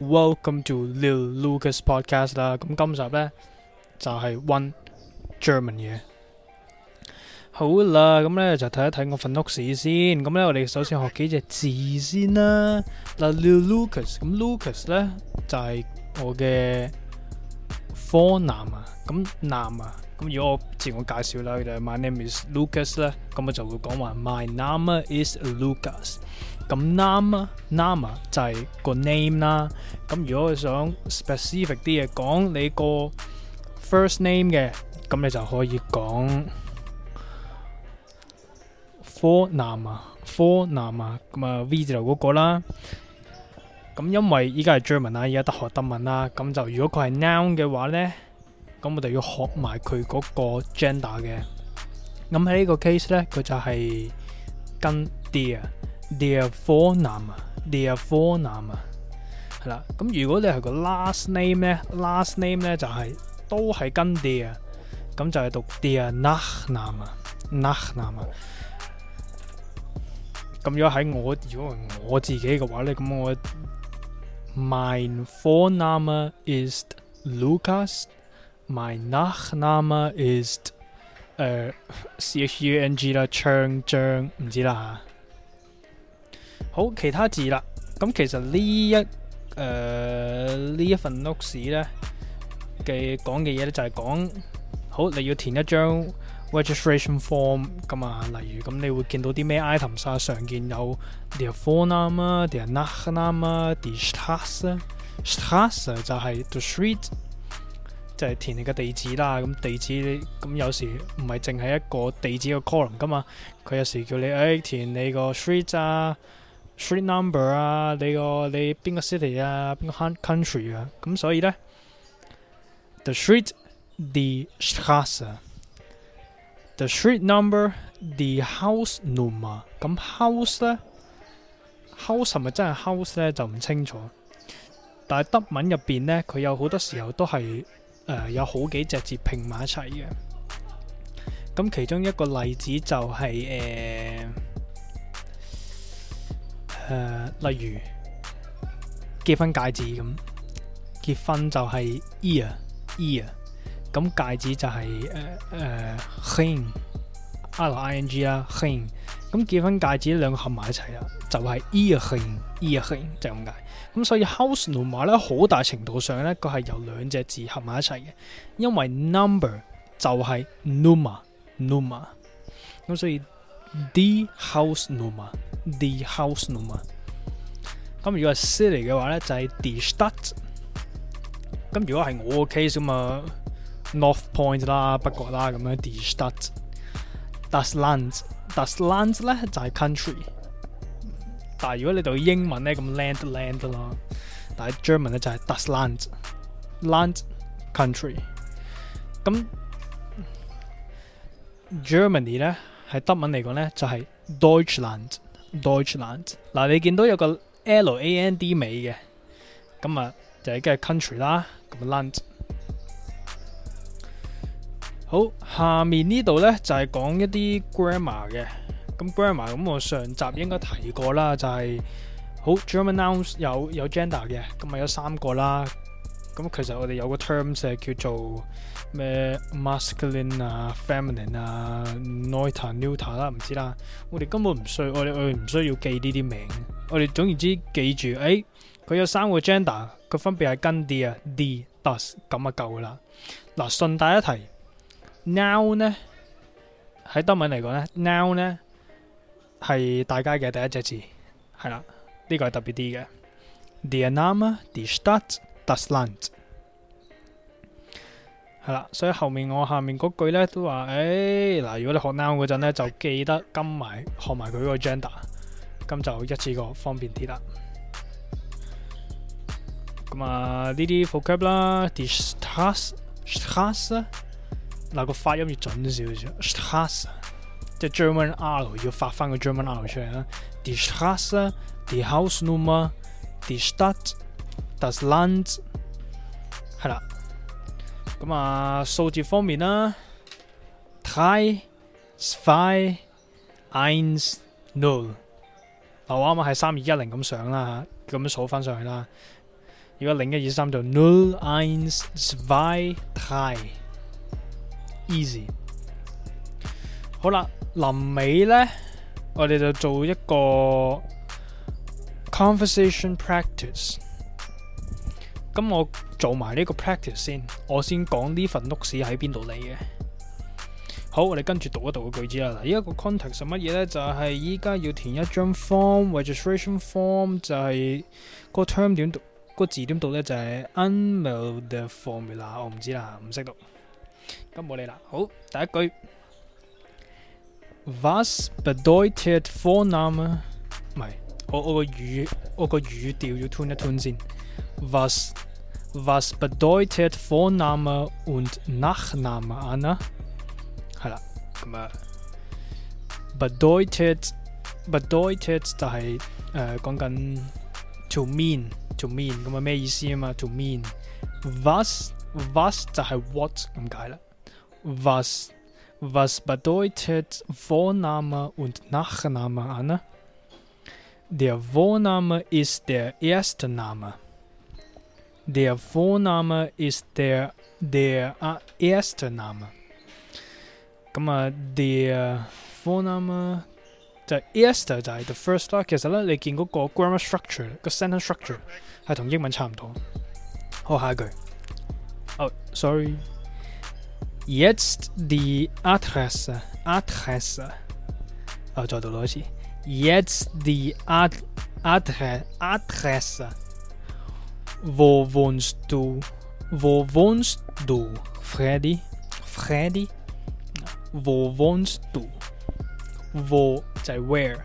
Welcome to Lil Lucas Podcast 啦，咁今集咧就系 one German 嘢，好啦，咁咧就睇一睇我份屋史先，咁咧我哋首先学几只字先啦。嗱，Lil Lucas，咁 Lucas 咧就系我嘅科男啊，咁男啊，咁如果我自我介绍啦，就 My name is Lucas 咧，咁我就会讲话 My name is Lucas。咁 n a m a 啊 n a m a 就係個 name 啦。咁如果佢想 specific 啲嘢講，你個 first name 嘅，咁你就可以講科南啊，科南啊，咁啊 V 字頭嗰個啦。咁因為依家係 German 啦，依家得學德文啦。咁就如果佢係 noun 嘅話咧，咁我哋要學埋佢嗰個 gender 嘅。咁喺呢個 case 咧，佢就係跟啲啊。their f o r n a m e t h e i r f o r n a m e 系啦。咁如果你系个 last name 咧，last name 咧就系都系跟 their，咁就系读 their nachname，nachname。咁样喺我如果我自己嘅话咧，咁我 my f o r n a m e is Lucas，my nachname is 誒 c h U n g 啦，h a 唔知啦吓。好其他字啦，咁其實呢一誒呢一份 notes 咧嘅講嘅嘢咧就係講好，你要填一張 registration form 咁啊。例如咁，你會見到啲咩 items 啊？常見有 their forename 啊，their last name 啊，the strasse strasse 就係 the street，就係填你嘅地址啦。咁地址咁有時唔係淨係一個地址嘅 column 噶嘛，佢有時叫你誒填你個 street 啊。street number 啊，你个你边个 city 啊，边个 country 啊，咁所以咧，the street，the s t a s s e t h e street number，the house number，咁 house 咧，house 系咪真系 house 咧就唔清楚，但系德文入边咧，佢有好多时候都系诶有好几只字拼埋一齐嘅，咁其中一个例子就系诶。诶，例如结婚戒指咁，结婚就系 e a r e a r 咁戒指就系诶诶 ring，r i n g 啦 ring，咁结婚戒指两个合埋一齐啦，就系 e a ring e a ring 就咁解。咁所以 house number 咧，好大程度上咧，佢系由两只字合埋一齐嘅，因为 number 就系 number number，咁所以 the house number。the house number。咁如果 city 嘅話咧就係 the states。咁如果係我 case 咁啊，North Point 啦，不過啦咁樣 the states。t u s l a n d d u s land 咧就係 country。但系如果你读英文咧咁 land land 啦。但係 German 咧就係 d u s land，land country。咁 Germany 咧喺德文嚟講咧就係 Deutschland。Deutschland，嗱你見到有個 L A N D 尾嘅，咁啊就係嘅 country 啦，咁 land。好，下面呢度咧就係講一啲 grammar 嘅，咁 grammar 咁我上集應該提過啦，就係好 German nouns 有有 gender 嘅，咁啊有三個啦。咁其實我哋有個 term s 係叫做咩 masculine 啊、feminine 啊、n o u t a n e u t a 啦，唔知啦。我哋根本唔需，我哋我哋唔需要記呢啲名。我哋總言之記住，誒佢有三個 gender，佢分別係跟啲啊、d、t h e s 咁啊夠噶啦。嗱順帶一提，now 呢喺德文嚟講呢 n o w 呢係大家嘅第一隻字，係啦，呢個係特別啲嘅。The name，the start，d h e l a n d 係啦，所以後面我下面嗰句咧都話，誒嗱，如果你學 now 嗰陣咧，就記得跟埋學埋佢嗰個 gender，咁就一次過方便啲啦。咁啊，呢啲 forte 啦，die s s s t r e s s 嗱個發音要準少少 s t r e s s 即係 German R 要發翻個 German R 出嚟啦 die s t r e s s t h e h o u s e n u m b e r t h e Stadt，das Land。咁啊，数字方面啦 t h r e e five, one, z e r 嗱，我啱啱系三二一零咁上啦，吓，咁樣數翻上去啦。如果零一二三就 zero, one, five, three。Easy。好啦，临尾咧，我哋就做一个 conversation practice。咁我做埋呢個 practice 先，我先講呢份 note s 喺邊度嚟嘅。好，我哋跟住讀一读個句子啦。依一個 context 係乜嘢呢？就係依家要填一張 form，registration form 就係個 term 點讀，個字點讀呢？就係 u n m e l the formula，我唔知啦，唔識讀。咁冇理啦。好，第一句 v a s b e d e u t e d form 啊，唔係，我我個語我个语調要 tune 一 tune 先。Was, was bedeutet Vorname und Nachname, Anna? Hala, bedeutet bedeutet 就係誒講緊 äh, to mean to mean 咁啊咩意思啊嘛 to mean was was 就係 what 咁解啦 was was bedeutet Vorname und Nachname Anna der Vorname ist der erste Name der Vorname ist der, der ah, erste Name. Guck mal, der Vorname, der erste 就係 der first 啦。其實咧，你見嗰個 grammar structure 個 sentence structure 係同英文差唔多。好，下一句。Oh, oh, sorry. Jetzt die Adresse, Adresse. 啊，再讀多一次。Jetzt oh, die Ad Adresse, Adresse. w h n r e d 你 w h n r e d 你 f r e d d y f r e d d y i o w h e r e 住你？Where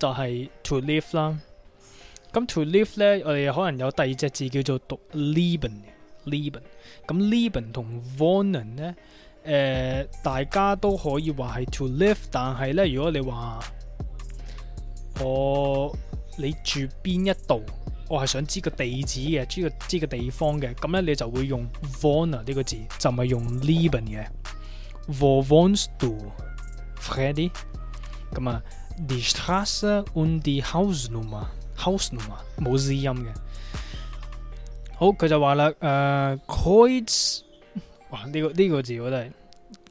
就係 n h e r o 住你？住你就係 to live 啦。咁 to live 咧，我哋可能有第二隻字叫做 l b t n live。咁 live 同 van 咧，誒大家都可以話係 to live，但係咧，如果你話我。你住边一度？我系想知个地址嘅，知个知个地方嘅。咁咧，你就会用 Von 呢个字，就唔係用 Lieben 嘅。Wo wohnst du, Freddy？咁啊，die Straße und die Hausnummer。House number 冇 C 音嘅。好，佢就话啦，誒，Quads。哇，呢个呢个字我都系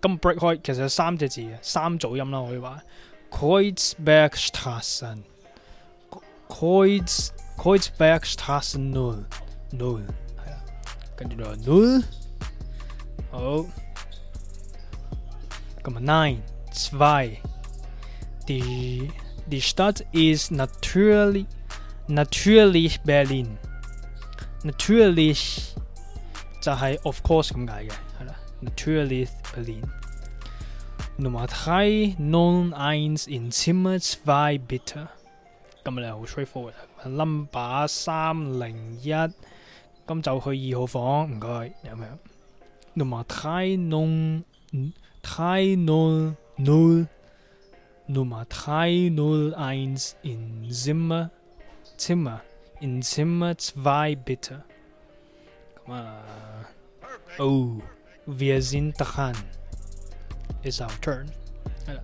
咁 break 开，其实有三只字嘅，三组音啦，可以话。Quadsbergstrasse。Kreuz, Kreuzbergstraße 0. 0. Ja. Könnt ihr da 0? Oh. Komma 9. 2. Die, die Stadt ist natürlich, natürlich Berlin. Natürlich, das heißt of course, natürlich Berlin. Nummer 3, 0, 1 in Zimmer 2 bitte. 咁你好 straightforward。number 三零一，咁就去二號房，唔該咁樣。number oh 太 no oh, 太 no oh no number 太 no eins in Zimmer Zimmer in Zimmer zwei bitte。咁啊，oh wir sind dran. It's our turn。係啦，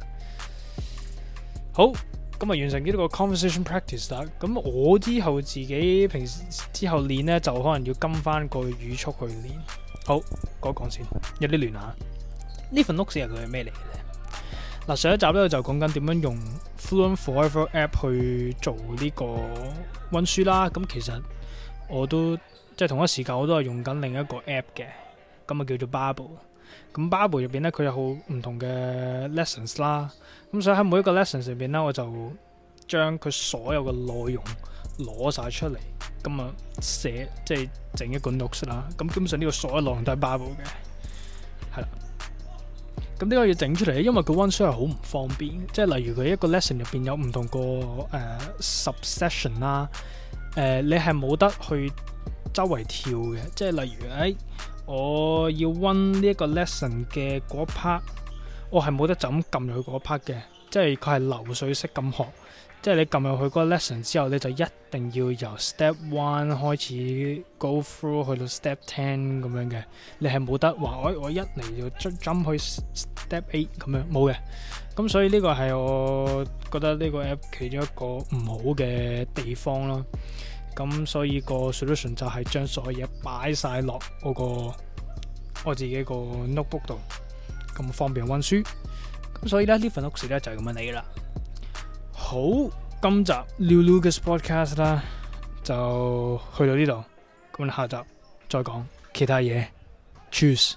好。咁啊完成几多个 conversation practice 啦，咁我之后自己平时之后练呢，就可能要跟翻个语速去练。好，讲讲先，有啲乱下。呢份 e 企系佢系咩嚟嘅咧？嗱，上一集咧就讲紧点样用 Fluent Forever App 去做呢个温书啦。咁其实我都即系同一时间我都系用紧另一个 App 嘅，咁啊叫做 b u b b l e 咁 b u b b e 入边咧，佢有好唔同嘅 lessons 啦。咁所以喺每一个 lesson 入边咧，我就将佢所有嘅内容攞晒出嚟，咁啊写即系整一个 notes 啦。咁基本上呢个所有内容都系 b u b b e 嘅，系啦。咁呢个要整出嚟因为佢 one 书系好唔方便。即系例如佢一个 lesson 入边有唔同个诶 s u b s e s s i o n 啦，诶你系冇得去周围跳嘅。即系例如诶。我要温呢一个 lesson 嘅嗰 part，我系冇得就咁揿入去嗰 part 嘅，即系佢系流水式咁学，即系你揿入去嗰个 lesson 之后，你就一定要由 step one 开始 go through 去到 step ten 咁样嘅，你系冇得话，我我一嚟就 jump 去 step eight 咁样，冇嘅。咁所以呢个系我觉得呢个 app 其中一个唔好嘅地方咯。咁所以个 solution 就系将所有嘢摆晒落嗰个我自己个 notebook 度，咁方便温书。咁所以咧呢份屋事咧就系咁样嚟啦。好，今集 New Lucas Podcast 啦，就去到呢度，咁下集再讲其他嘢。Choose。